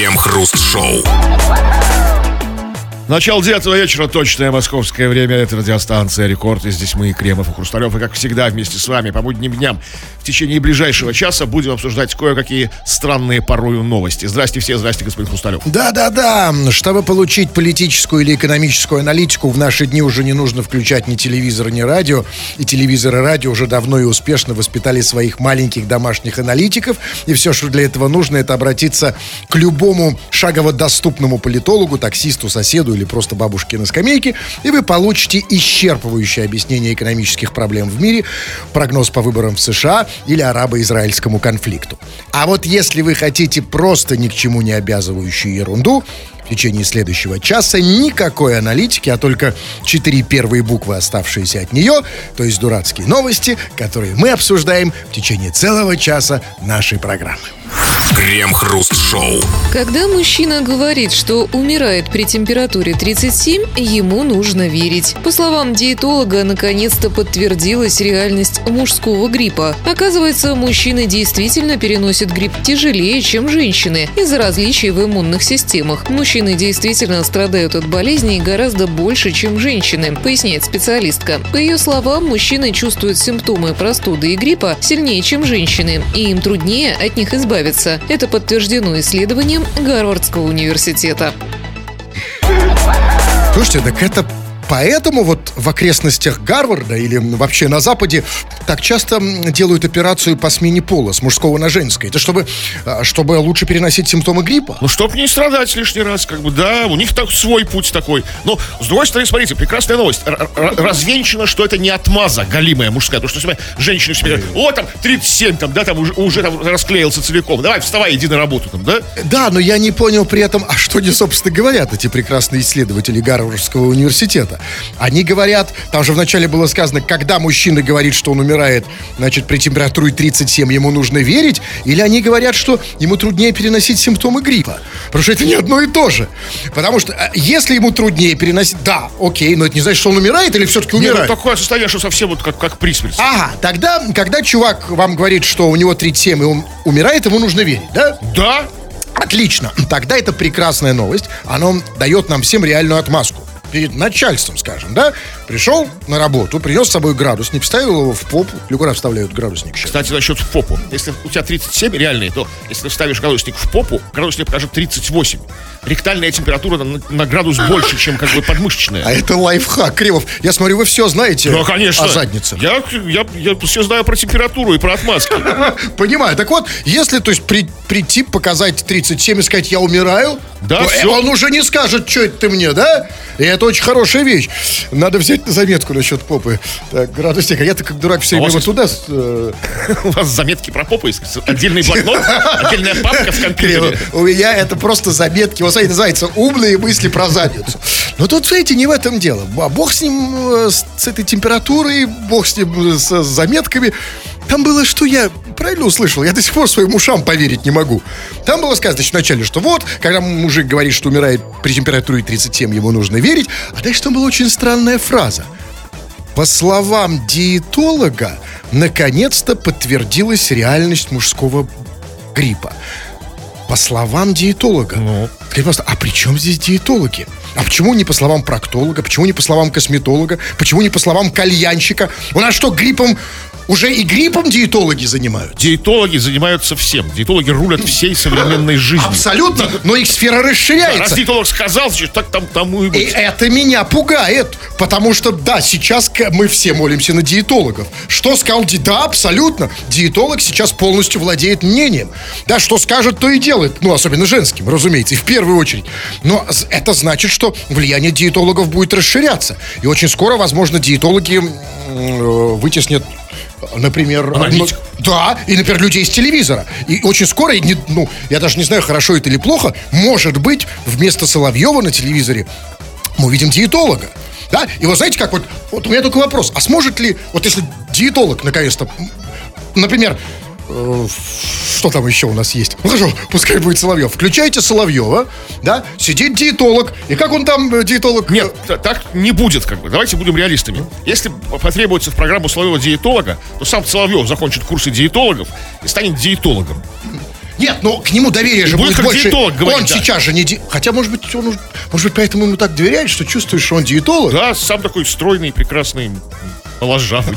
Крем-хруст-шоу. Начало девятого вечера, точное московское время. Это радиостанция «Рекорд». И здесь мы, Кремов и Хрусталев. И, как всегда, вместе с вами по будним дням в течение ближайшего часа будем обсуждать кое-какие странные порою новости. Здрасте все, здрасте, господин Хрусталев. Да-да-да. Чтобы получить политическую или экономическую аналитику, в наши дни уже не нужно включать ни телевизор, ни радио. И телевизор и радио уже давно и успешно воспитали своих маленьких домашних аналитиков. И все, что для этого нужно, это обратиться к любому шагово доступному политологу, таксисту, соседу или просто бабушке на скамейке, и вы получите исчерпывающее объяснение экономических проблем в мире, прогноз по выборам в США или арабо-израильскому конфликту. А вот если вы хотите просто ни к чему не обязывающую ерунду, течение следующего часа никакой аналитики, а только четыре первые буквы, оставшиеся от нее, то есть дурацкие новости, которые мы обсуждаем в течение целого часа нашей программы. Крем-хруст-шоу. Когда мужчина говорит, что умирает при температуре 37, ему нужно верить. По словам диетолога, наконец-то подтвердилась реальность мужского гриппа. Оказывается, мужчины действительно переносят грипп тяжелее, чем женщины, из-за различий в иммунных системах. Мужчины действительно страдают от болезней гораздо больше, чем женщины, поясняет специалистка. По ее словам, мужчины чувствуют симптомы простуды и гриппа сильнее, чем женщины, и им труднее от них избавиться. Это подтверждено исследованием Гарвардского университета. Слушайте, так это поэтому вот в окрестностях Гарварда или вообще на Западе так часто делают операцию по смене пола с мужского на женское. Это чтобы, а, чтобы лучше переносить симптомы гриппа? Ну, чтоб не страдать лишний раз, как бы, да, у них так свой путь такой. Но, с другой стороны, смотрите, прекрасная новость. Р- развенчано, что это не отмаза галимая мужская. Потому что себя женщины себе говорят, о, там, 37, там, да, там уже, уже там расклеился целиком. Давай, вставай, иди на работу, там, да? Да, но я не понял при этом, а что они, собственно, говорят, эти прекрасные исследователи Гарвардского университета. Они говорят, там же вначале было сказано, когда мужчина говорит, что он умирает, значит, при температуре 37 ему нужно верить, или они говорят, что ему труднее переносить симптомы гриппа. Потому что это не одно и то же. Потому что э, если ему труднее переносить, да, окей, но это не значит, что он умирает или все-таки Нет, умирает. ну, такое состояние, что совсем вот как, как при смерти. Ага, тогда, когда чувак вам говорит, что у него 37 и он умирает, ему нужно верить, да? Да? Отлично. Тогда это прекрасная новость. Она дает нам всем реальную отмазку. Перед начальством, скажем, да? Пришел на работу, принес с собой градусник, вставил его в попу. Или куда вставляют градусник сейчас? Кстати, насчет в попу. Если у тебя 37 реальные, то если ты вставишь градусник в попу, градусник покажет 38. Ректальная температура на, на градус больше, чем как бы подмышечная. А это лайфхак, Кремов. Я смотрю, вы все знаете Ну, конечно. о заднице. Я, я, я все знаю про температуру и про отмазки. Понимаю. Так вот, если, то есть, при- прийти, показать 37 и сказать, я умираю, Да, то, э, он уже не скажет, что это ты мне, да? И это очень хорошая вещь. Надо взять на заметку насчет попы. Так, градусник. А я-то как дурак все А время вас вот туда... э, У вас заметки про попу? Отдельный блокнот? Отдельная папка в компьютере? У меня это просто заметки. Вот, смотрите, называется «Умные мысли про задницу». Но тут, знаете, не в этом дело. А Бог с ним, э, с с этой температурой, бог с ним, э, с заметками. Там было, что я правильно услышал, я до сих пор своим ушам поверить не могу. Там было сказано, значит, вначале, что вот, когда мужик говорит, что умирает при температуре 37, ему нужно верить. А дальше там была очень странная фраза. По словам диетолога, наконец-то подтвердилась реальность мужского гриппа. По словам диетолога. Ну. Скажите, пожалуйста, а при чем здесь диетологи? А почему не по словам проктолога? Почему не по словам косметолога? Почему не по словам кальянщика? У нас что, гриппом уже и гриппом диетологи занимаются? Диетологи занимаются всем. Диетологи рулят всей современной жизнью. Абсолютно, но их сфера Раз расширяется. диетолог сказал, значит, так там тому и И быть. это меня пугает, потому что, да, сейчас мы все молимся на диетологов. Что сказал ди- Да, абсолютно. Диетолог сейчас полностью владеет мнением. Да, что скажет, то и делает. Ну, особенно женским, разумеется, и в первую очередь. Но это значит, что влияние диетологов будет расширяться. И очень скоро, возможно, диетологи э, вытеснят например, Аналитик. да, и, например, людей из телевизора. И очень скоро, и не- ну, я даже не знаю, хорошо это или плохо, может быть, вместо Соловьева на телевизоре мы увидим диетолога. Да? И вот знаете, как вот, вот у меня только вопрос, а сможет ли, вот если диетолог наконец-то, например, что там еще у нас есть? Ну хорошо, пускай будет Соловьев. Включайте Соловьева, да, сидит диетолог, и как он там, э, диетолог? Нет, так не будет, как бы. Давайте будем реалистами. Если потребуется в программу Соловьева диетолога, то сам Соловьев закончит курсы диетологов и станет диетологом. Нет, ну к нему доверие же Будет будет, больше. диетолог говорить, он да. сейчас же не... ди- Хотя, может быть, он, может быть, поэтому ему так доверяет, что чувствуешь, что он диетолог. Да, сам такой стройный, прекрасный, моложавый.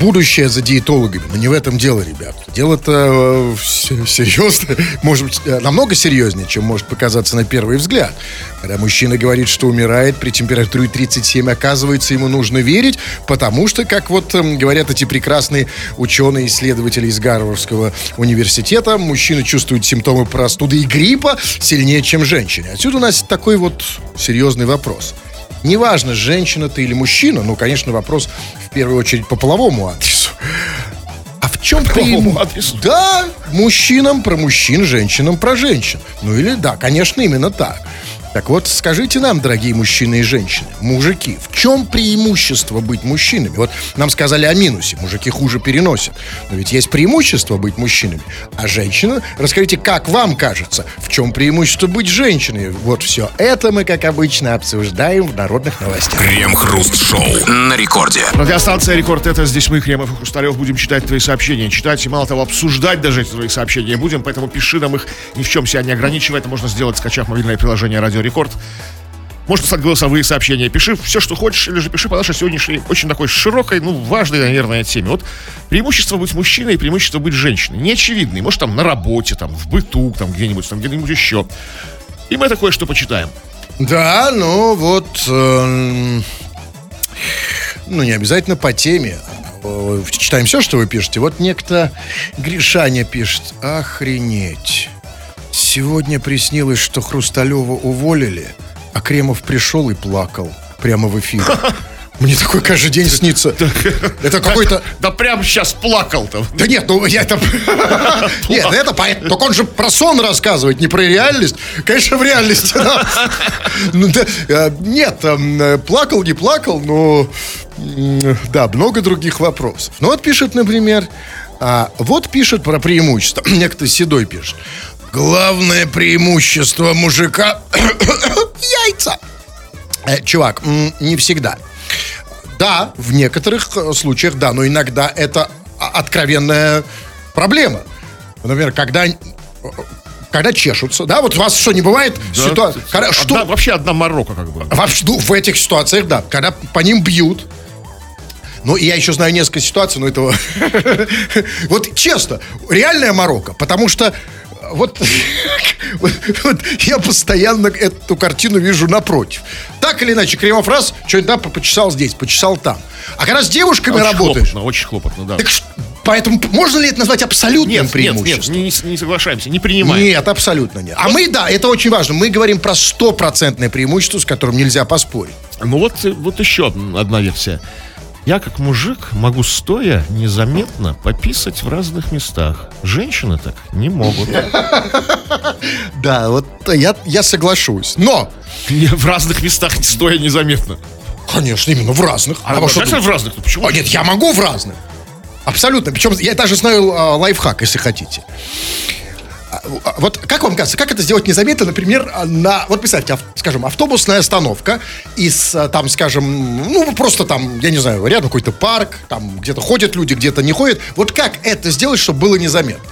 Будущее за диетологами. Но не в этом дело, ребят. Дело-то э, се- серьезно. Может быть, э, намного серьезнее, чем может показаться на первый взгляд. Когда мужчина говорит, что умирает при температуре 37, оказывается, ему нужно верить, потому что, как вот эм, говорят эти прекрасные ученые-исследователи из Гарвардского университета, мужчины чувствуют симптомы простуды и гриппа сильнее, чем женщины. Отсюда у нас такой вот серьезный вопрос. Неважно, женщина ты или мужчина, ну, конечно, вопрос в первую очередь по половому адресу. А в чем половому преиму- адресу? Да, мужчинам про мужчин, женщинам про женщин. Ну или да, конечно, именно так. Так вот, скажите нам, дорогие мужчины и женщины, мужики, в чем преимущество быть мужчинами? Вот нам сказали о минусе, мужики хуже переносят. Но ведь есть преимущество быть мужчинами. А женщина, расскажите, как вам кажется, в чем преимущество быть женщиной? Вот все это мы, как обычно, обсуждаем в народных новостях. Крем-хруст-шоу на рекорде. Радиостанция «Рекорд» — это здесь мы, Кремов и Хрусталев, будем читать твои сообщения. Читать и, мало того, обсуждать даже эти твои сообщения будем, поэтому пиши нам их ни в чем себя не ограничивая. Это можно сделать, скачав мобильное приложение «Радио Рекорд». Можно писать голосовые сообщения. Пиши все, что хочешь, или же пиши по нашей сегодняшней очень такой широкой, ну, важной, наверное, теме. Вот преимущество быть мужчиной и преимущество быть женщиной. Не очевидные. Может, там на работе, там, в быту, там, где-нибудь, там, где-нибудь еще. И мы это кое-что почитаем. Да, ну вот, эм, ну не обязательно по теме. Э, Читаем все, что вы пишете. Вот некто Гришаня пишет. Охренеть. Сегодня приснилось, что Хрусталева уволили, а Кремов пришел и плакал прямо в эфире. Мне такой каждый день снится. Это какой-то... Да прям сейчас плакал там. Да нет, ну я это... Нет, это понятно. Только он же про сон рассказывает, не про реальность. Конечно, в реальности, да. Ну, э, Нет, э, плакал, не плакал, но... Да, много других вопросов. Ну вот пишет, например... а, Вот пишет про преимущество. Некто Седой пишет. Главное преимущество мужика... Яйца. Э, Чувак, не всегда. Да, в некоторых э, случаях, да, но иногда это а- откровенная проблема. Например, когда, когда чешутся, да, вот у вас что, не бывает ситуация, когда- что, Одна- вообще одна Марокко как бы. Вообще, ну, в этих ситуациях, да, когда по ним бьют. Ну, и я еще знаю несколько ситуаций, но этого... Вот честно, реальная Марокко, потому что вот, вот, вот я постоянно эту картину вижу напротив. Так или иначе, Кремов раз, что-нибудь там почесал здесь, почесал там. А когда с девушками Очень работаешь, хлопотно, очень хлопотно, да. так поэтому можно ли это назвать абсолютным Нет, нет, нет, преимуществом? не, не- соглашаемся, не принимаем. Нет, абсолютно нет. А мы, да, это очень важно. Мы говорим про стопроцентное преимущество, с которым нельзя поспорить. Ну вот, вот еще одна версия. Я как мужик могу стоя незаметно пописать в разных местах. Женщины так не могут. Да, вот я, я соглашусь. Но, В разных местах стоя незаметно. конечно, именно в разных. А, что ты- в разных? Ну почему? А, нет, я могу в разных. Абсолютно. Причем я даже знаю а, лайфхак, если хотите. А, а, Вот как вам кажется, как это сделать незаметно, например, на, вот представьте, ав- скажем, автобусная остановка из, а, там, скажем, ну, просто там, я не знаю, рядом какой-то парк, там где-то ходят люди, где-то не ходят. Вот как это сделать, чтобы было незаметно?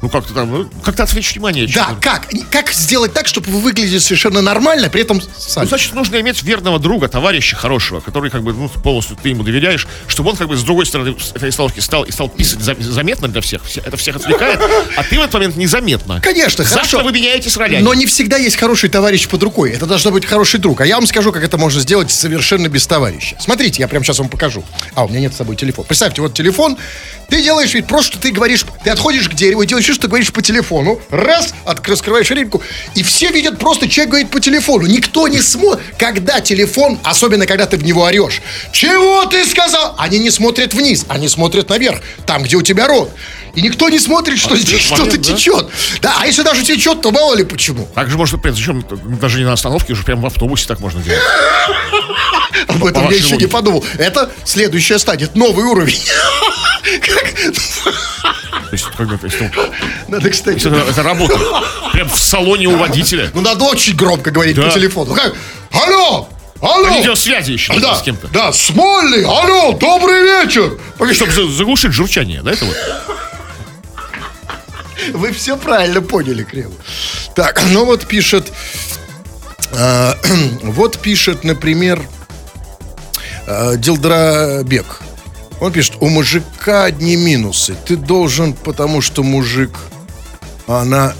Ну как-то там, ну, как-то отвлечь внимание. Да, как? Как сделать так, чтобы вы выглядели совершенно нормально, при этом Ну, сами? значит, нужно иметь верного друга, товарища хорошего, который как бы ну, полностью ты ему доверяешь, чтобы он как бы с другой стороны этой остановки стал и стал писать за- заметно для всех. Все- Это всех отвлекает, а ты в этот момент незаметно. Конечно, Завтра хорошо. вы меняетесь ролями. Но не всегда есть хороший товарищ под рукой. Это должно быть хороший друг. А я вам скажу, как это можно сделать совершенно без товарища. Смотрите, я прямо сейчас вам покажу. А, у меня нет с собой телефон. Представьте, вот телефон. Ты делаешь вид, просто ты говоришь, ты отходишь к дереву и делаешь что ты говоришь по телефону. Раз, от, раскрываешь ширинку. И все видят просто, человек говорит по телефону. Никто не смотрит. Когда телефон, особенно когда ты в него орешь. Чего ты сказал? Они не смотрят вниз, они смотрят наверх. Там, где у тебя рот. И никто не смотрит, что здесь этот момент, что-то да? течет. Да, а если даже течет, то мало ли почему. Так же можно, причем даже не на остановке, уже прямо в автобусе так можно делать. Об этом я еще не подумал. Это следующая стадия, новый уровень. То есть, как бы, Надо, кстати, это, работает. Прям в салоне у водителя. ну надо очень громко говорить по телефону. Как? Алло! По Алло! видеосвязи еще Да, с кем-то. да, Смолли, алло, добрый вечер! Чтобы за- заглушить журчание, да, это вот? Вы все правильно поняли, Кремов. Так, ну вот пишет... э, вот пишет, например, э, Дилдрабек. Он пишет, у мужика одни минусы. Ты должен, потому что мужик... А она...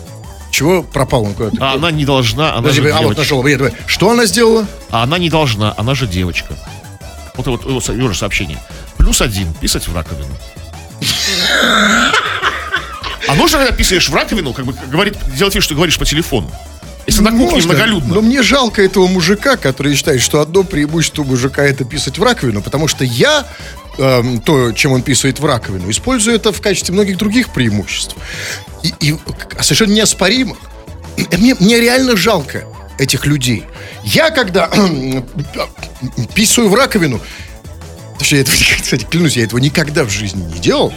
Чего пропал он куда-то? А она не должна, она Подожди, же а вот девочка. нашел. Нет, давай. Что она сделала? А она не должна, она же девочка. Вот вот со- его же сообщение. Плюс один, писать в раковину. А нужно, когда писаешь в раковину, как бы говорит, делать вид, что говоришь по телефону. Если на кухне Можно, многолюдно. Но мне жалко этого мужика, который считает, что одно преимущество мужика это писать в раковину, потому что я эм, то, чем он писает в раковину, использую это в качестве многих других преимуществ. И, и совершенно неоспоримых. Мне, мне реально жалко этих людей. Я, когда писаю в раковину, точнее, это, кстати, клянусь, я этого никогда в жизни не делал.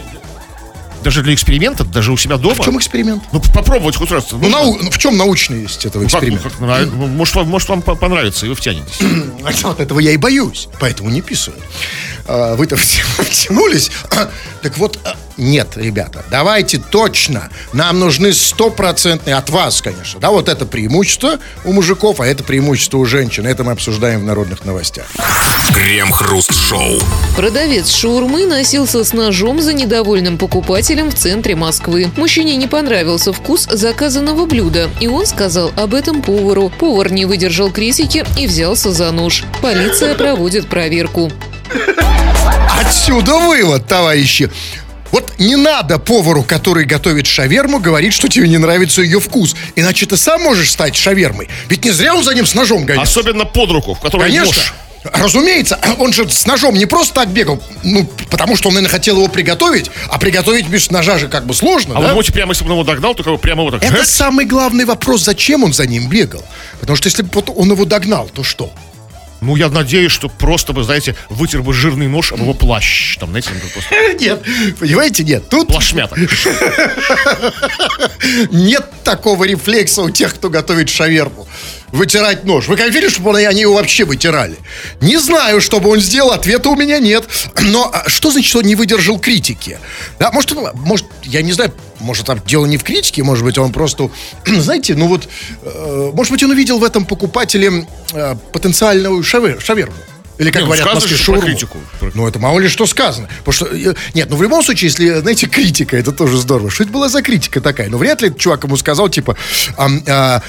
Даже для эксперимента, даже у себя дома. В чем эксперимент? Ну, попробовать хоть раз. Ну, нау- ну, в чем научность этого Ну, как, ну, эксперимента? как ну, может, вам, может, вам по- понравится, и вы втянетесь. Вот этого я и боюсь, поэтому не писаю. А, Вы-то втя- втянулись. Так вот, а, нет, ребята, давайте точно. Нам нужны стопроцентные от вас, конечно. Да, вот это преимущество у мужиков, а это преимущество у женщин. Это мы обсуждаем в народных новостях. Крем-хруст-шоу. Продавец шаурмы носился с ножом за недовольным покупателем в центре Москвы. Мужчине не понравился вкус заказанного блюда, и он сказал об этом повару. Повар не выдержал критики и взялся за нож. Полиция проводит проверку. Отсюда вывод, товарищи. Вот не надо повару, который готовит шаверму, говорить, что тебе не нравится ее вкус. Иначе ты сам можешь стать шавермой. Ведь не зря он за ним с ножом гонял. Особенно под руку, в которой Конечно. нож. Разумеется, он же с ножом не просто так бегал, ну, потому что он, наверное, хотел его приготовить, а приготовить без ножа же как бы сложно, А да? вы можете прямо, если бы он его догнал, то как бы прямо вот так. Это самый главный вопрос, зачем он за ним бегал. Потому что если бы он его догнал, то что? Ну, я надеюсь, что просто бы, знаете, вытер бы жирный нож об его плащ. Там, знаете, просто Нет, понимаете, нет. Тут плашмя так. нет такого рефлекса у тех, кто готовит шаверму. Вытирать нож. Вы как видели, чтобы они его вообще вытирали? Не знаю, что бы он сделал, ответа у меня нет. Но а, что значит, что он не выдержал критики? Да, может, он- может, я не знаю, может, там дело не в критике, может быть, он просто, знаете, ну вот, э, может быть, он увидел в этом покупателе э, потенциальную шавер, шаверму. Или, как Не, ну, говорят в Москве, шаурму. критику. Ну, это мало ли что сказано. Потому что, э, нет, ну в любом случае, если, знаете, критика, это тоже здорово. Что это была за критика такая? Ну, вряд ли этот чувак ему сказал, типа, ам, а,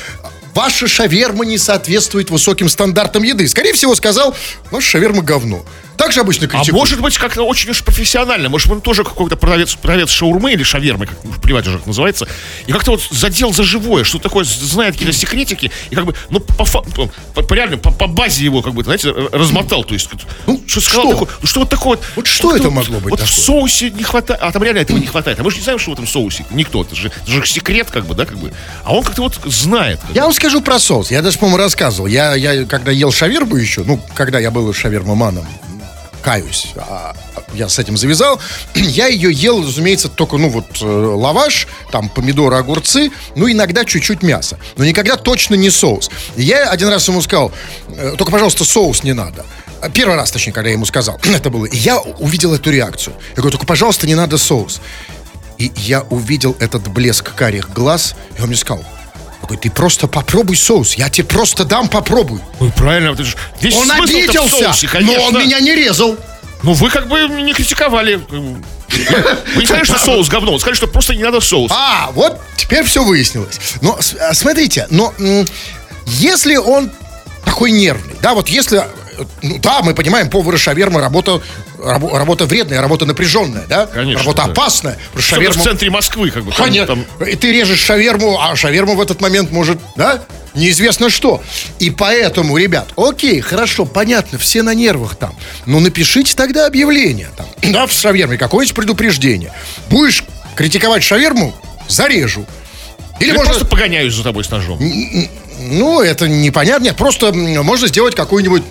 ваша шаверма не соответствует высоким стандартам еды. Скорее всего, сказал, ваша шаверма говно. Так же обычно А критикуют. может быть, как-то очень уж профессионально. Может, он тоже какой-то продавец, продавец шаурмы или шавермы, как плевать уже как называется. И как-то вот задел за живое, что такое, знает какие-то секретики. И как бы, ну, по, по, по- реально, по, по базе его, как бы, знаете, э, размотал. То есть, ну, что сказал что? такое, ну, что вот такое вот. Вот что это могло быть Вот в такое? соусе не хватает, а там реально этого не хватает. А мы же не знаем, что в этом соусе. Никто, это же, это же секрет, как бы, да, как бы. А он как-то вот знает. как бы. Я вам скажу про соус. Я даже, по-моему, рассказывал. Я, я когда ел шаверму еще, ну, когда я был шавермоманом, каюсь, а, я с этим завязал, я ее ел, разумеется, только, ну, вот, э, лаваш, там, помидоры, огурцы, ну, иногда чуть-чуть мясо. Но никогда точно не соус. И я один раз ему сказал, э, только, пожалуйста, соус не надо. А, Первый раз, точнее, когда я ему сказал, это было. И я увидел эту реакцию. Я говорю, только, пожалуйста, не надо соус. И я увидел этот блеск карих глаз, и он мне сказал, такой, ты просто попробуй соус, я тебе просто дам попробуй. Ну, правильно, это же весь Он обиделся, соусе, но конечно. он меня не резал. Ну, вы как бы не критиковали. Вы не сказали, что соус говно, вы сказали, что просто не надо соус. А, вот теперь все выяснилось. Но а, смотрите, но если он такой нервный, да, вот если, ну да, мы понимаем, повар и шаверма работа, рабо- работа вредная, работа напряженная, да? Конечно, Работа да. опасная. Особенно в центре Москвы, как бы. там- Конечно. там- И ты режешь шаверму, а шаверма в этот момент может, да? Неизвестно что. И поэтому, ребят, окей, хорошо, понятно, все на нервах там. Но напишите тогда объявление там, да, в шаверме, какое-нибудь предупреждение. Будешь критиковать шаверму, зарежу. Или Или можно, просто погоняюсь за тобой с ножом. ну, это непонятно, нет, просто можно сделать какую-нибудь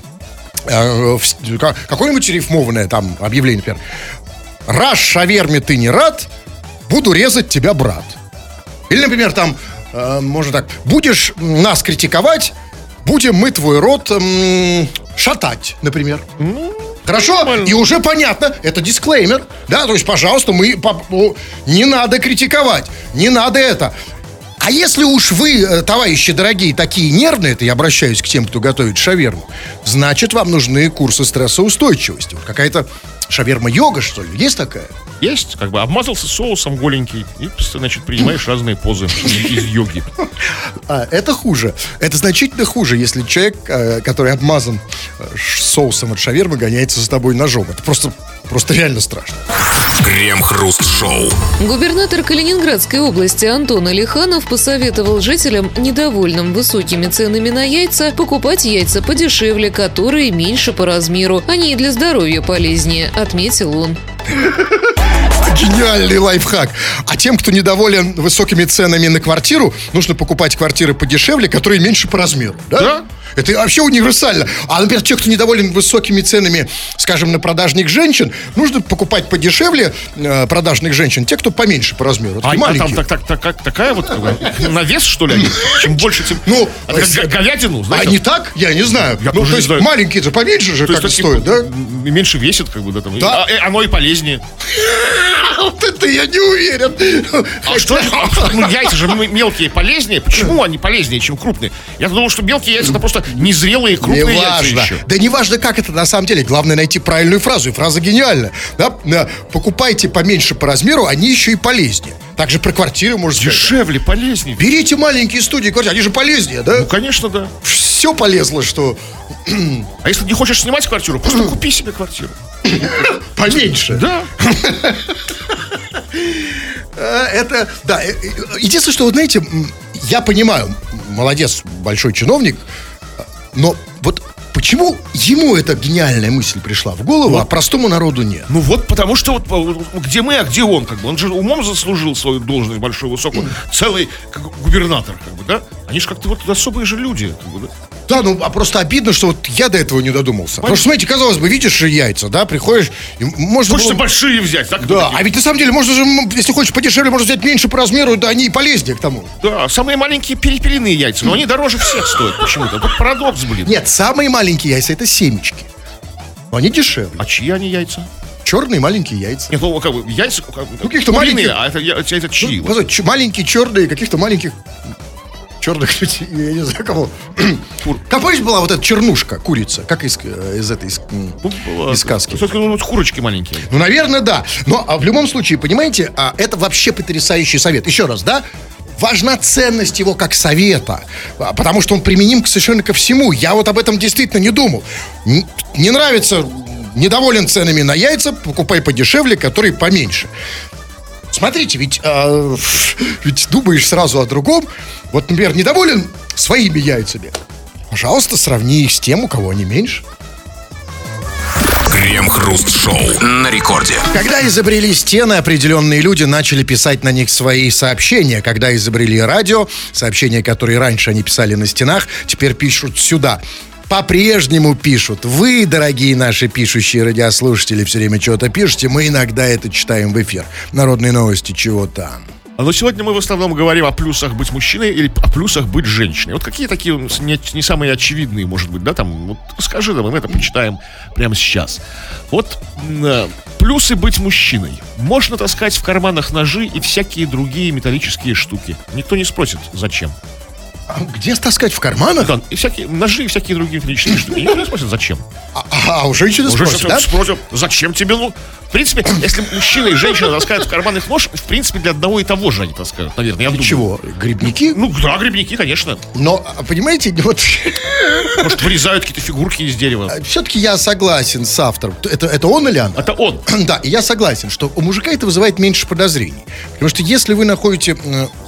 какое-нибудь рифмованное там объявление, например. Раз шаверме ты не рад, буду резать тебя, брат. Или, например, там, э, можно так, будешь нас критиковать, будем мы твой рот м, шатать, например. Хорошо? И уже понятно, это дисклеймер. Да, то есть, пожалуйста, мы не надо критиковать, не надо это. А если уж вы, э, товарищи дорогие, такие нервные, это я обращаюсь к тем, кто готовит шаверму, значит, вам нужны курсы стрессоустойчивости. Вот какая-то шаверма-йога, что ли? Есть такая? Есть, как бы обмазался соусом голенький и, значит, принимаешь разные позы из йоги. А, это хуже. Это значительно хуже, если человек, э, который обмазан соусом от шавермы, гоняется за тобой ножом. Это просто, просто реально страшно. Крем-хруст-шоу. Губернатор Калининградской области Антон Алиханов посоветовал жителям, недовольным высокими ценами на яйца, покупать яйца подешевле, которые меньше по размеру. Они и для здоровья полезнее, отметил он. Гениальный лайфхак. А тем, кто недоволен высокими ценами на квартиру, нужно покупать квартиры подешевле, которые меньше по размеру. Да? Да. Это вообще универсально. А, например, те, кто недоволен высокими ценами, скажем, на продажных женщин, нужно покупать подешевле э, продажных женщин, те, кто поменьше по размеру. А, а там так, так, так, как- такая вот как бы, на вес, что ли? Чем больше, тем... Ну, А га- говядину, А знаете? не так? Я не знаю. Ну, то есть маленькие-то поменьше же То как есть, это, стоят, да? меньше весит, как бы, да. Да. А, э, оно и полезнее. Вот это я не уверен. А что? Ну, яйца же мелкие полезнее. Почему они полезнее, чем крупные? Я думал, что мелкие яйца это просто незрелые крупные яйца Неважно. еще. Да не важно, как это на самом деле. Главное найти правильную фразу. И фраза гениальная. Да? Покупайте поменьше по размеру, они еще и полезнее. Также про квартиру можно сказать. Дешевле, полезнее. Берите маленькие студии квартиры, они же полезнее, да? Ну, конечно, да. Все полезло, что А если не хочешь снимать квартиру, просто купи себе квартиру. поменьше. Да. Э, Это, да. э, э, Единственное, что, вот знаете, я понимаю, молодец, большой чиновник, но вот почему ему эта гениальная мысль пришла в голову, а простому народу нет? Ну вот, потому что вот э, где мы, а где он, как бы. Он же умом заслужил свою должность большую, высокую. Целый как губернатор, как бы, да? Они же как-то вот особые же люди, да? Ну а просто обидно, что вот я до этого не додумался. Потому что, смотрите, казалось бы, видишь яйца, да, приходишь, и можно Хочется было- большие взять, так? Да, а ведь на самом деле можно же, если хочешь подешевле, можно взять меньше по размеру, да они и полезнее к тому. Да, самые маленькие перепелиные яйца, но они дороже всех стоят почему-то. Вот парадокс, блин. Нет, самые маленькие яйца это семечки. Но они дешевле. А чьи они яйца? Черные маленькие яйца. Нет, ну как бы яйца как, Ну, каких-то куриные, маленьких. а это, я- это чьи? Ну, вот, маленькие черные, каких-то маленьких черных людей, я не знаю кого. Как помнишь, была вот эта чернушка, курица, как из, э, из этой, из, из сказки. Все-таки ну, курочки маленькие. Ну, наверное, да. Но а в любом случае, понимаете, а, это вообще потрясающий совет. Еще раз, да? Важна ценность его как совета, а, потому что он применим к- совершенно ко всему. Я вот об этом действительно не думал. Не нравится, недоволен ценами на яйца, покупай подешевле, которые поменьше. Смотрите, ведь, а, ведь думаешь сразу о другом. Вот, например, недоволен своими яйцами. Пожалуйста, сравни их с тем, у кого они меньше. Крем-хруст-шоу. На рекорде. Когда изобрели стены, определенные люди начали писать на них свои сообщения. Когда изобрели радио, сообщения, которые раньше они писали на стенах, теперь пишут сюда. По-прежнему пишут. Вы, дорогие наши пишущие радиослушатели, все время что-то пишете. Мы иногда это читаем в эфир. Народные новости, чего там. Но сегодня мы в основном говорим о плюсах быть мужчиной или о плюсах быть женщиной. Вот какие такие не, не самые очевидные, может быть, да, там, вот скажи нам, мы это почитаем прямо сейчас. Вот э, плюсы быть мужчиной. Можно таскать в карманах ножи и всякие другие металлические штуки. Никто не спросит, зачем. А где таскать в карманах? Да, и всякие ножи и всякие другие металлические штуки. Никто не спросит, зачем. А, а, у женщины Уже спросят, да? спросят, зачем тебе, ну... В принципе, если мужчина и женщина таскают в карманах нож, в принципе, для одного и того же они таскают, наверное, я Для думаю. чего? Грибники? Ну, да, грибники, конечно. Но, а, понимаете, вот Может, вырезают какие-то фигурки из дерева. все-таки я согласен с автором. Это, это он или она? Это он. Да, и я согласен, что у мужика это вызывает меньше подозрений. Потому что если вы находите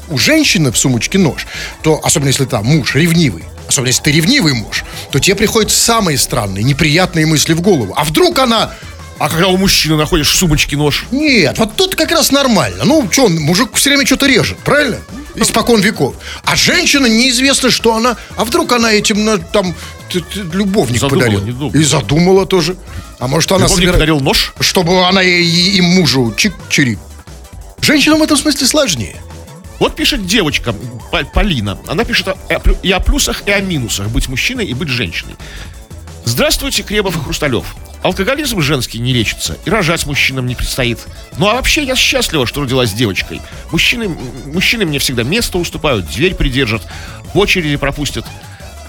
у женщины в сумочке нож, то, особенно если там муж ревнивый, особенно если ты ревнивый муж, то тебе приходят самые странные, неприятные мысли в голову. А вдруг она... А когда у мужчины находишь в сумочке нож? Нет, вот тут как раз нормально. Ну, что, он, мужик все время что-то режет, правильно? Испокон веков. А женщина неизвестно, что она... А вдруг она этим на- там любовник Задумала, подарил? не думала. И задумала тоже. А может, она Любовник собирает- подарил нож? чтобы она и, и- и мужу чик-чирик. Женщинам в этом смысле сложнее. Вот пишет девочка Полина. Она пишет о- и о плюсах, и о минусах быть мужчиной и быть женщиной. Здравствуйте, Кребов и Хрусталев. алкоголизм женский не лечится, и рожать мужчинам не предстоит. Ну а вообще я счастлива, что родилась девочкой. Мужчины, мужчины мне всегда место уступают, дверь придержат, в очереди пропустят.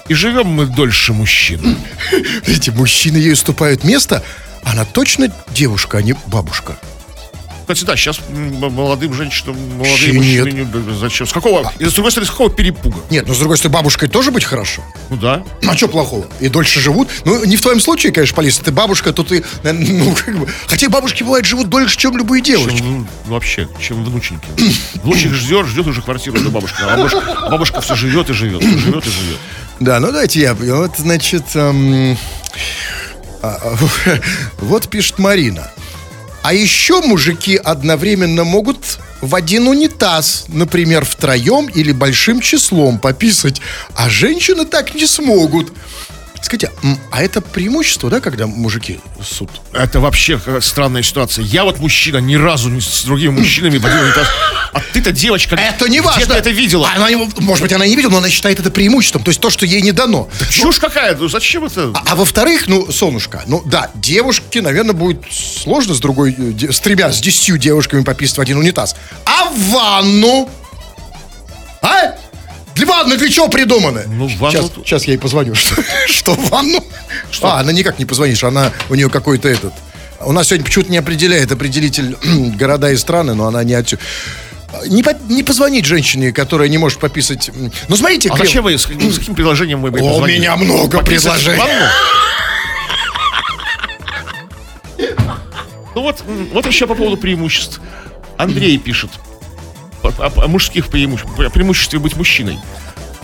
И живем мы дольше мужчин. Эти мужчины ей уступают место, она точно девушка, а не бабушка. Кстати, да, сейчас молодым женщинам, молодые Вообще мужчины зачем? С какого? И с другой стороны, с какого перепуга? Нет, но с другой стороны, бабушкой тоже быть хорошо. Ну да. А что плохого? И дольше живут. Ну, не в твоем случае, конечно, Полис, ты бабушка, то ты, э, ну, как бы... Хотя бабушки, бывают, живут дольше, чем любые девушки. Чем, ну, вообще, чем внученьки. Внучек ждет, ждет уже квартиру до бабушки. А бабушка, бабушка все живет и живет, все живет и живет. Да, ну давайте я. Вот, значит, эм, а, а, вот пишет Марина. А еще мужики одновременно могут в один унитаз, например, втроем или большим числом пописать, а женщины так не смогут. Скажите, а это преимущество, да, когда мужики суд? Это вообще э, странная ситуация. Я вот мужчина, ни разу не с другими мужчинами в один унитаз. А ты-то девочка. Это не важно. Где ты это видела? Она, может быть, она не видела, но она считает это преимуществом. То есть то, что ей не дано. Чушь какая? Ну зачем это? А, а во-вторых, ну, солнышко, ну да, девушке, наверное, будет сложно с другой, э, с тремя, с десятью девушками пописать в один унитаз. А в ванну? А? Для ванны для чего придуманы? Ну, ванну Сейчас, сейчас я ей позвоню. Что, что в ванну? А, она никак не позвонишь, она, у нее какой-то этот... У нас сегодня почему-то не определяет определитель города и страны, но она не отсюда. Не, по- не позвонить женщине, которая не может пописать... Ну, смотрите, А зачем вы, с, каким- с каким предложением мы бы О, у меня много Пописать предложений. Ну вот, вот еще по поводу преимуществ. Андрей пишет о, о- мужских преимуществах, о преимуществе быть мужчиной.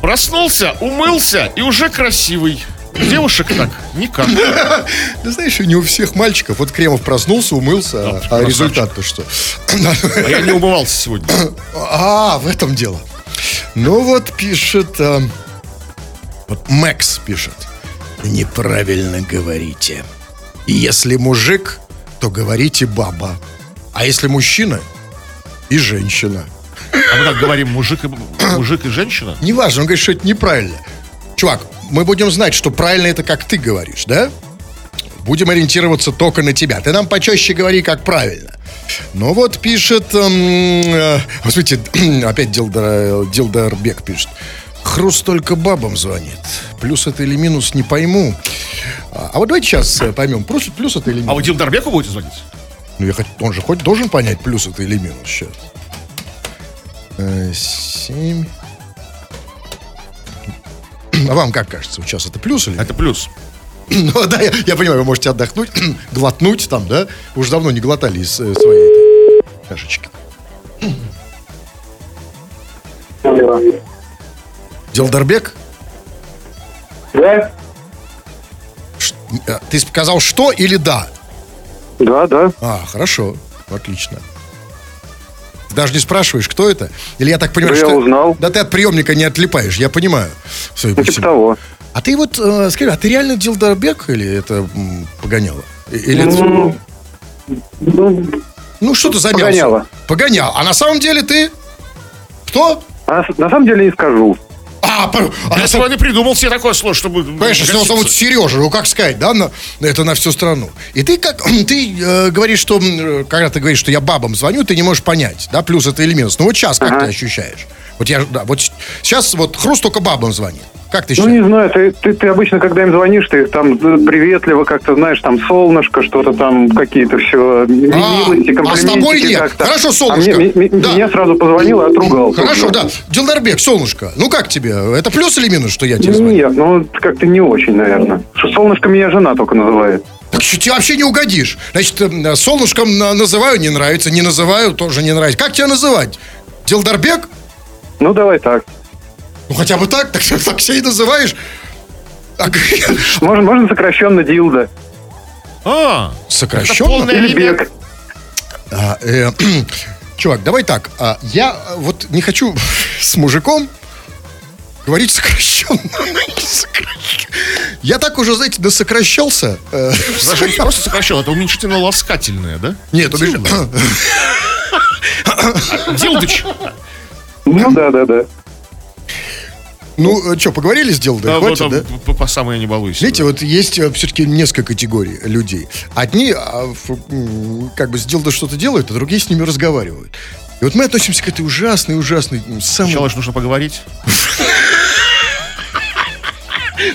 Проснулся, умылся и уже красивый. Девушек так никак. Ты знаешь, не у всех мальчиков. Вот Кремов проснулся, умылся, а- результат-то что? А я не умывался сегодня. А, в этом дело. Ну вот пишет... а, вот Мэкс пишет. Неправильно говорите. Если мужик, то говорите баба. А если мужчина, и женщина. А мы как говорим, мужик и, мужик и женщина? Неважно, он говорит, что это неправильно. Чувак, мы будем знать, что правильно это как ты говоришь, да? Будем ориентироваться только на тебя. Ты нам почаще говори, как правильно. Ну вот пишет... эм, э, вот смотрите, опять Дилдар, Дилдарбек пишет. Хруст только бабам звонит. Плюс это или минус, не пойму. А, а вот давайте сейчас э, поймем, плюс, плюс это или минус. А вы Дилдарбеку будете звонить? Ну, я хоть, он же хоть должен понять, плюс это или минус сейчас. Э, Семь. А вам как кажется, сейчас это плюс или Это плюс. Ну да, я, я понимаю, вы можете отдохнуть, глотнуть там, да? Уже давно не глотали из э, своей этой чашечки. Делдарбек, Да? ш- э, ты сказал что или да? Да, да. А, хорошо, отлично. Даже не спрашиваешь, кто это? Или я так понимаю, Да я что... узнал. Да ты от приемника не отлипаешь, я понимаю. По Ну, типа того. А ты вот, э, скажи, а ты реально Дилдарбек или это м, погоняло? Или это- Ну, ну, Ну, что ты замялся? Погоняло. Погонял. А на самом деле ты... Кто? а на самом деле не скажу. А, а сегодня придумал себе такое слово, чтобы... Конечно, если он зовут Сережа, ну как сказать, да, на- это на всю страну. И ты как, ты э, говоришь, что, э, когда ты говоришь, что я бабам звоню, ты не можешь понять, да, плюс это или минус. Ну вот сейчас как Ага. ты ощущаешь? Вот я, да, вот сейчас вот Хруст только бабам звонит. Как ты Ну, считаешь? не знаю, ты, ты, ты обычно, когда им звонишь, ты их там э, приветливо как-то, знаешь, там солнышко, что-то там, какие-то все милости, а с комплиментики тобой нет. Хорошо, А солнышко. мне, ми- ми- Да. меня сразу позвонил и отругал. Хорошо, да. Дилдарбек, солнышко, ну как тебе? Это плюс или минус, что я тебе звоню? Нет, ну, как-то не очень, наверное. Что солнышко меня жена только называет. Так что тебе вообще не угодишь. Значит, э, солнышком на- называю, не нравится, не называю, тоже не нравится. Как тебя называть? Дилдарбек? Ну, давай так. Ну хотя бы так, так, так себя и называешь. А, Можно, можно сокращенно Дилда. А, это Сокращенно? полное Или имя. Бег. А, э, чувак, давай так. а, я э, вот не хочу с мужиком говорить сокращенно. Я так уже, знаете, досокращался. э, Даже не просто сокращенно, это уменьшительно-ласкательное, да? Нет, убежи- Дилдыч. Ну, да, да, да. Ну, что, поговорили с? Да, Хватит, вот, да? по, по самое не балуйся. Знаете, да. вот есть все-таки несколько категорий людей. Одни а, как бы с Дилдой что-то делают, а другие с ними разговаривают. И вот мы относимся к этой ужасной, ужасной, самой... Сначала же нужно поговорить.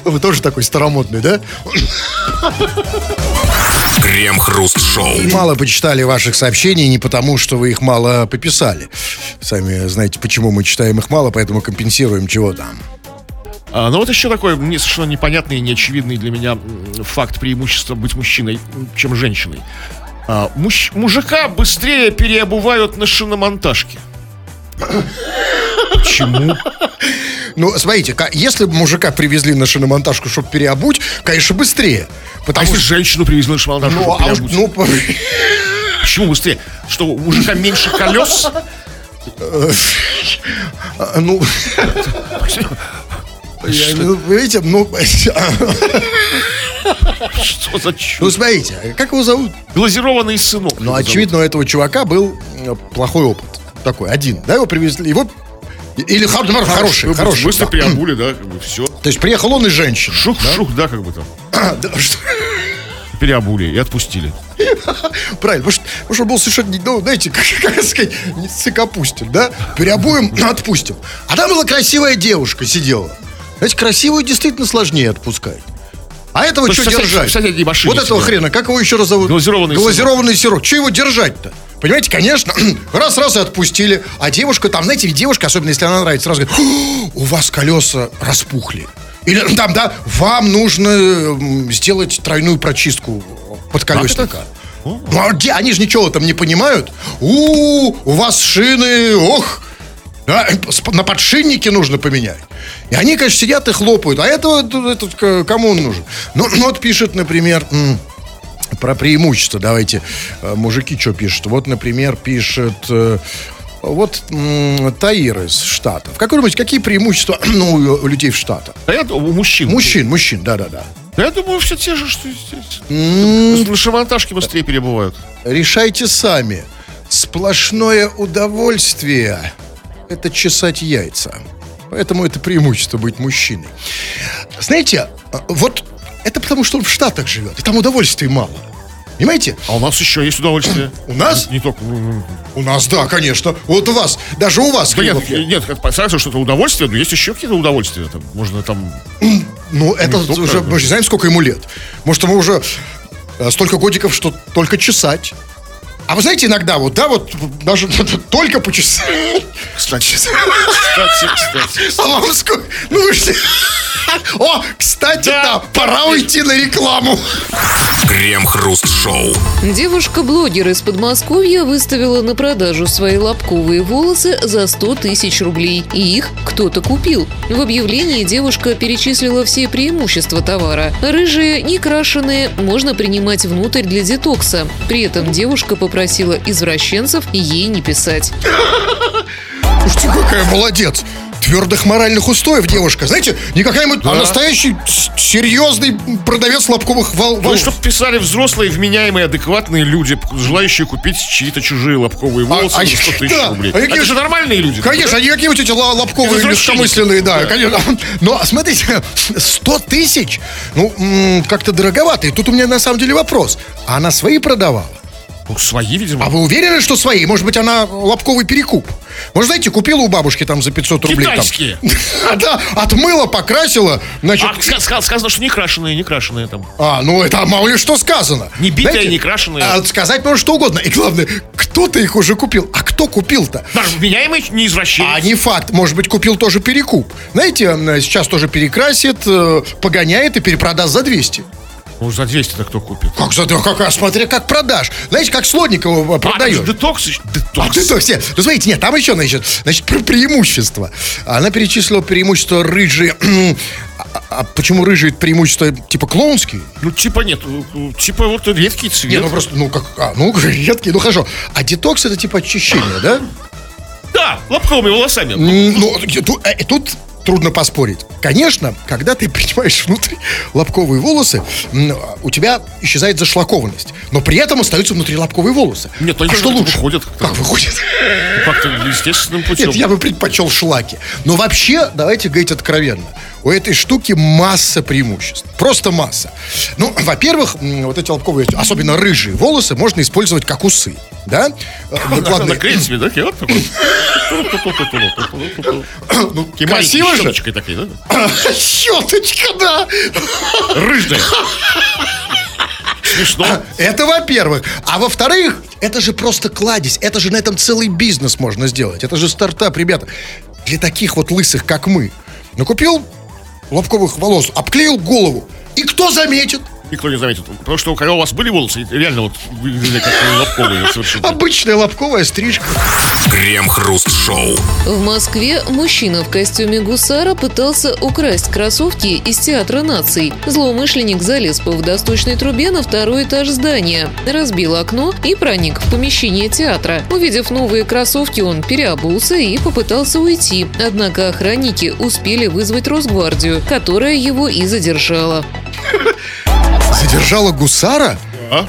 Вы тоже такой старомодный, да? Крем-хруст-шоу. Мало почитали ваших сообщений не потому, что вы их мало пописали. Сами знаете, почему мы читаем их мало, поэтому компенсируем чего там. А, ну вот еще такой мне совершенно непонятный и неочевидный для меня факт преимущества быть мужчиной, чем женщиной. А, мужч- мужика быстрее переобувают на шиномонтажке. Почему? Ну, смотрите, если бы мужика привезли на шиномонтажку, чтобы переобуть, конечно, быстрее. А Потому если что... женщину привезли на шиномонтажку, Ну, чтобы а переобуть? ну, по- Почему быстрее? Что, у мужика меньше колес? а, ну, ну, видите, ну, Что за ну, чушь? смотрите, как его зовут? Глазированный сынок. Ну, очевидно, у этого чувака был э, плохой опыт. Такой, один. Да, его привезли, его... Или зовут. хороший, Вы хороший. Быстро да. переобули, да, как бы все. То есть приехал он и женщина. Шух-шух, да, как бы там. Да, что- Переобули и отпустили. Правильно, потому что, потому что был совершенно, ну, знаете, как, как сказать, не сыкопустим, да? Переобуем, отпустим. А там была красивая девушка, сидела. Знаете, красивую действительно сложнее отпускать. А этого То что держать? машине вот этого сидел. хрена, как его еще раз зовут? Глазированный Глазированный сырок. Что его держать-то? Понимаете, конечно, раз-раз и отпустили. А девушка там, знаете, девушка, особенно если она нравится, сразу говорит, «О, у вас колеса распухли. Или там, да, вам нужно м, сделать тройную прочистку подколесника. Ну, а где? Они же ничего там не понимают. У, у вас шины, ох, да, на подшипнике нужно поменять. И они, конечно, сидят и хлопают. А этого этот, кому он нужен? Ну, ну, вот пишет, например, про преимущество. Давайте, э, мужики что пишут? Вот, например, пишет... э, Вот Таир из Штатов. Как вы думаете, какие преимущества ну, у людей в Штатах? А я у мужчин. Мужчин, мужчин, да-да-да. Да я думаю, все те же, что здесь. На шиномонтажке быстрее перебывают. Решайте сами. Сплошное удовольствие – это чесать яйца. Поэтому это преимущество быть мужчиной. Знаете, а, вот это потому, что он в Штатах живет, и там удовольствий мало. Понимаете? А у нас еще есть удовольствие. У нас? Не только... ну, У нас, да, конечно. Вот у вас, даже у вас, Да нет, нет, как понятно, что это удовольствие, но есть еще какие-то удовольствия. Там, можно там... Ну, это только, уже, мы же знаем, сколько ему лет. Может, ему уже э, столько годиков, что только чесать. А вы знаете, иногда вот, да, вот даже только почесать. Кстати, кстати, кстати. Сколько? Ну вы же... О, кстати, да, Да. пора уйти на рекламу. Крем-хруст-шоу. Девушка-блогер из Подмосковья выставила на продажу свои лобковые волосы за 100 тысяч рублей. И их кто-то купил. В объявлении девушка перечислила все преимущества товара. Рыжие, некрашенные, можно принимать внутрь для детокса. При этом девушка попросила извращенцев ей не писать. Слушайте, какая молодец. Твердых моральных устоев девушка. Знаете, не какая-нибудь, а настоящий с- серьезный продавец лобковых волос. есть, чтобы писали взрослые, вменяемые, адекватные люди, желающие купить чьи-то чужие лобковые волосы а за 100 тысяч да, рублей. а какие Это же- нормальные люди. Конечно, они какие-то эти лобковые легкомысленные, да, Да. конечно. Но смотрите, 100 тысяч, ну, как-то дороговато. И тут у меня на самом деле вопрос. А она свои продавала? Ну, свои, видимо. А вы уверены, что свои? Может быть, она лобковый перекуп? Может, знаете, купила у бабушки там за 500 рублей. Китайские. А, да, отмыла, покрасила, значит... А, ска- ска- сказано, что не крашеные, не крашеные там. А, ну это мало ли что сказано. Не битые, Знаете, не крашеные. а, сказать можно что угодно. И главное, кто-то их уже купил. А кто купил-то? Даже вменяемый не извращенец. А не факт, может быть, купил тоже перекуп. Знаете, сейчас тоже перекрасит, э, погоняет и перепродаст за 200. Ну, за 200-то кто купит? Как за да, как, а смотря как продашь. Знаете, как Слонникова А, там продаешь. же детокс. А Детокс. ты то все. Ну, смотрите, нет, там еще, значит, значит, про преимущество. Она перечислила преимущество рыжие. А, а почему рыжие это преимущество типа клоунские? Ну, типа нет, ну, типа вот редкий цвет. Не, ну просто, ну как, а, ну редкие, ну хорошо. А детокс это типа очищение, да? Да, лобковыми волосами. Ну, тут, э, и тут трудно поспорить. Конечно, когда ты принимаешь внутрь лобковые волосы, у тебя исчезает зашлакованность. Но при этом остаются внутри лобковые волосы. Нет, а что как-то лучше? выходят. Как выходит? Как-то естественным путем. Нет, я бы предпочел шлаки. Но вообще, давайте говорить откровенно. У этой штуки масса преимуществ. Просто масса. Ну, во-первых, вот эти лобковые, особенно рыжие волосы, можно использовать как усы. Да? Э, накладные. Себе, да? Такой. Ну, красиво же. щеточкой такие, да? Щеточка, да. Рыжие. Смешно. Это во-первых. А во-вторых, это же просто кладезь. Это же на этом целый бизнес можно сделать. Это же стартап, ребята. Для таких вот лысых, как мы. Ну, купил лобковых волос, обклеил голову. И кто заметит? Никто не заметит. Потому что когда у вас были волосы, реально вот выглядели как лобковые совершенно. Обычная лобковая стрижка. Крем-хруст-шоу. В Москве мужчина в костюме гусара пытался украсть кроссовки из Театра наций. Злоумышленник залез по водосточной трубе на второй этаж здания, разбил окно и проник в помещение театра. Увидев новые кроссовки, он переобулся и попытался уйти. Однако охранники успели вызвать Росгвардию, которая его и задержала. Задержала гусара? А?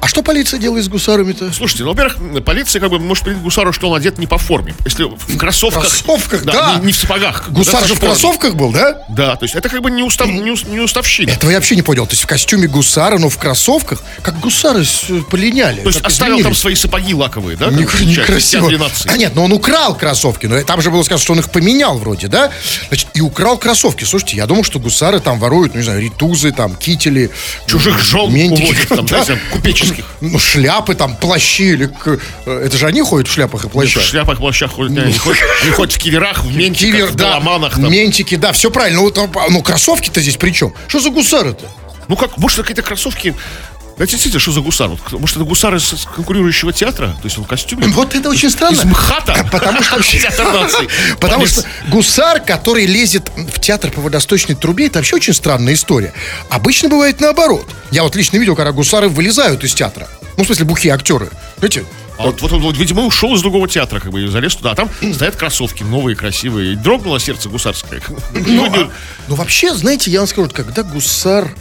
А что полиция делает с гусарами-то? Слушайте, ну, во-первых, полиция как бы может прийти гусару, что он одет не по форме. Если в кроссовках... В кроссовках, да. Не, не в сапогах. Гусар Да, же в кроссовках был, да? Да, то есть это как бы не, устав, не, не уставщина. Этого я вообще не понял. То есть в костюме гусара, но в кроссовках, как гусары с- полиняли. То есть оставил там изменились. свои сапоги лаковые, да? Не- получается, Некрасиво. А нет, но он украл кроссовки. Но там же было сказано, что он их поменял вроде, да? Значит, и украл кроссовки. Слушайте, я думал, что гусары там воруют, ну, не знаю, ритузы, там, кители. Чужих жен ментики, уводят, там, да. знаете, купеческих. Ну, шляпы, там, плащи. Или, к- э, это же они ходят в шляпах и В плащах. шляпах, плащах ходят, они ходят, они ходят в киверах, в ментиках, Кивер, в да, там. ментики, да, все правильно. Ну, там, ну, кроссовки-то здесь при чем? Что за гусары-то? Ну как, может, какие-то кроссовки... Знаете, действительно, что за гусар? Вот, может, это гусар из конкурирующего театра? То есть он в костюме? Вот это очень странно. Из МХАТа? Потому что... Потому что гусар, который лезет в театр по водосточной трубе, это вообще очень странная история. Обычно бывает наоборот. Я вот лично видел, когда гусары вылезают из театра. Ну, в смысле, бухие актеры. Знаете, А вот, вот он, вот, видимо, ушел из другого театра, как бы, и залез туда. А там стоят кроссовки новые, красивые. И дрогнуло сердце гусарское. ну, а- ну, вообще, знаете, я вам скажу, когда гусар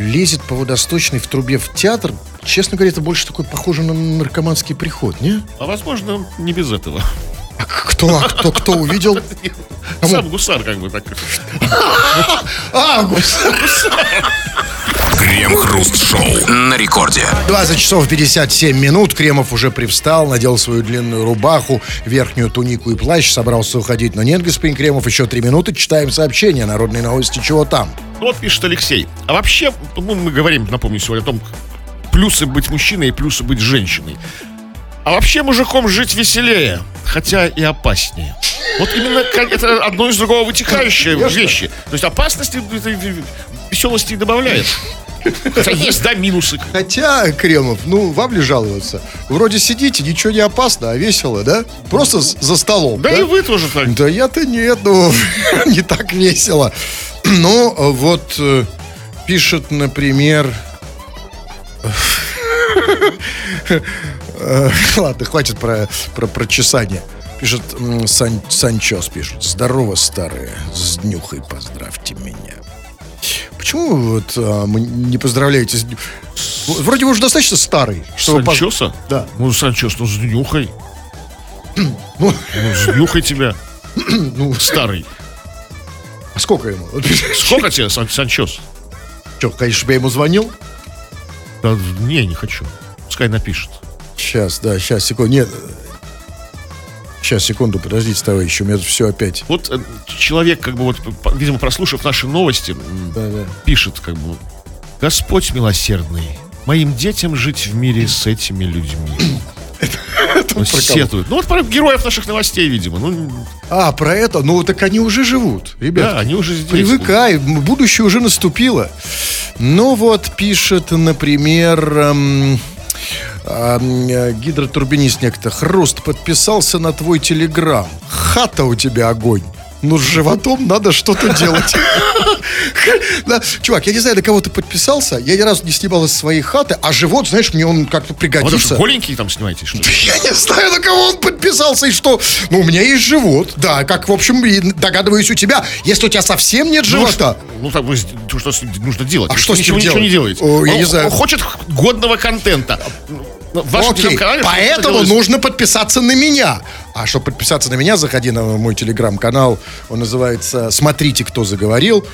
лезет по водосточной в трубе в театр, честно говоря, это больше такой похоже на наркоманский приход, не? А возможно, не без этого. Кто, а кто, кто увидел? Кому? Сам гусар, как бы так. А, гусар. Крем-хруст-шоу. На рекорде. 20 часов 57 минут. Кремов уже привстал, надел свою длинную рубаху, верхнюю тунику и плащ, собрался уходить. Но нет, господин Кремов, еще три минуты. Читаем сообщение. Народные новости. Чего там? Ну вот пишет Алексей. А вообще, ну, мы говорим, напомню, сегодня о том, плюсы быть мужчиной и плюсы быть женщиной. А вообще мужиком жить веселее, хотя и опаснее. Вот именно это одно из другого вытекающие вещи. То есть опасности веселости добавляет. Хотя есть, да, минусы. Хотя, Кремов, ну, вам ли жаловаться? Вроде сидите, ничего не опасно, а весело, да? Просто за столом, Да, и вы тоже так. Да я-то нет, ну, не так весело. Ну, вот э, пишет, например... Э, Ладно, хватит про, про прочесание. Пишет м, Сан- Санчос, пишет. Здорово, старые, с днюхой поздравьте меня. Почему вы вот а, мы не поздравляете с Вроде вы уже достаточно старый. чтобы поз- Санчоса? Да. Ну, Санчос, ну, с днюхой. Ну, Ну, с днюхой тебя. ну, Старый. а сколько ему? Сколько тебе, Сан- Санчос? Что, конечно, я ему звонил? Да, не, не хочу. Пускай напишет. Сейчас, да, сейчас, секунду. Нет. Сейчас, секунду, подождите, товарищ, у меня тут все опять. Вот э, человек, как бы вот, по- видимо, прослушав наши новости, Да, да. пишет, как бы, Господь милосердный, моим детям жить в мире с этими людьми. Ну, Сетует. Ну, вот про героев наших новостей, видимо. Ну, А, про это? Ну, так они уже живут, ребят. да, они уже здесь. Привыкай, будущее уже наступило. Ну вот, пишет, например, эм, э, гидротурбинист некто. Хруст, подписался на твой телеграм. Хата у тебя огонь. Ну, с животом надо что-то делать. Да, Чувак, я не знаю, на кого ты подписался. Я ни разу не снимал из своей хаты, а живот, знаешь, мне он как-то А вы пригодится. голенький там снимаете, что ли? Я не знаю, на кого он подписался и что. Ну, у меня есть живот. Да, как, в общем, и догадываюсь у тебя. Если у тебя совсем нет живота, Ну, так, с- что нужно делать? А что с ним ничего, ничего делать? не делаете. О, я он, не знаю. хочет годного контента. Окей, поэтому нужно подписаться на меня. А чтобы подписаться на меня, заходи на мой телеграм-канал. Он называется «Смотрите, кто заговорил».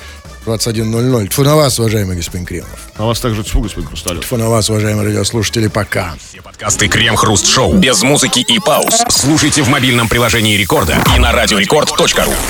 21.00. Тьфу на вас, уважаемый господин Кремов. А вас также тьфу, господин Хрусталев. Тьфу на вас, уважаемые радиослушатели. Пока. Все подкасты Крем-Хруст Шоу без музыки и пауз. Слушайте в мобильном приложении Рекорда и на радиорекорд.ру.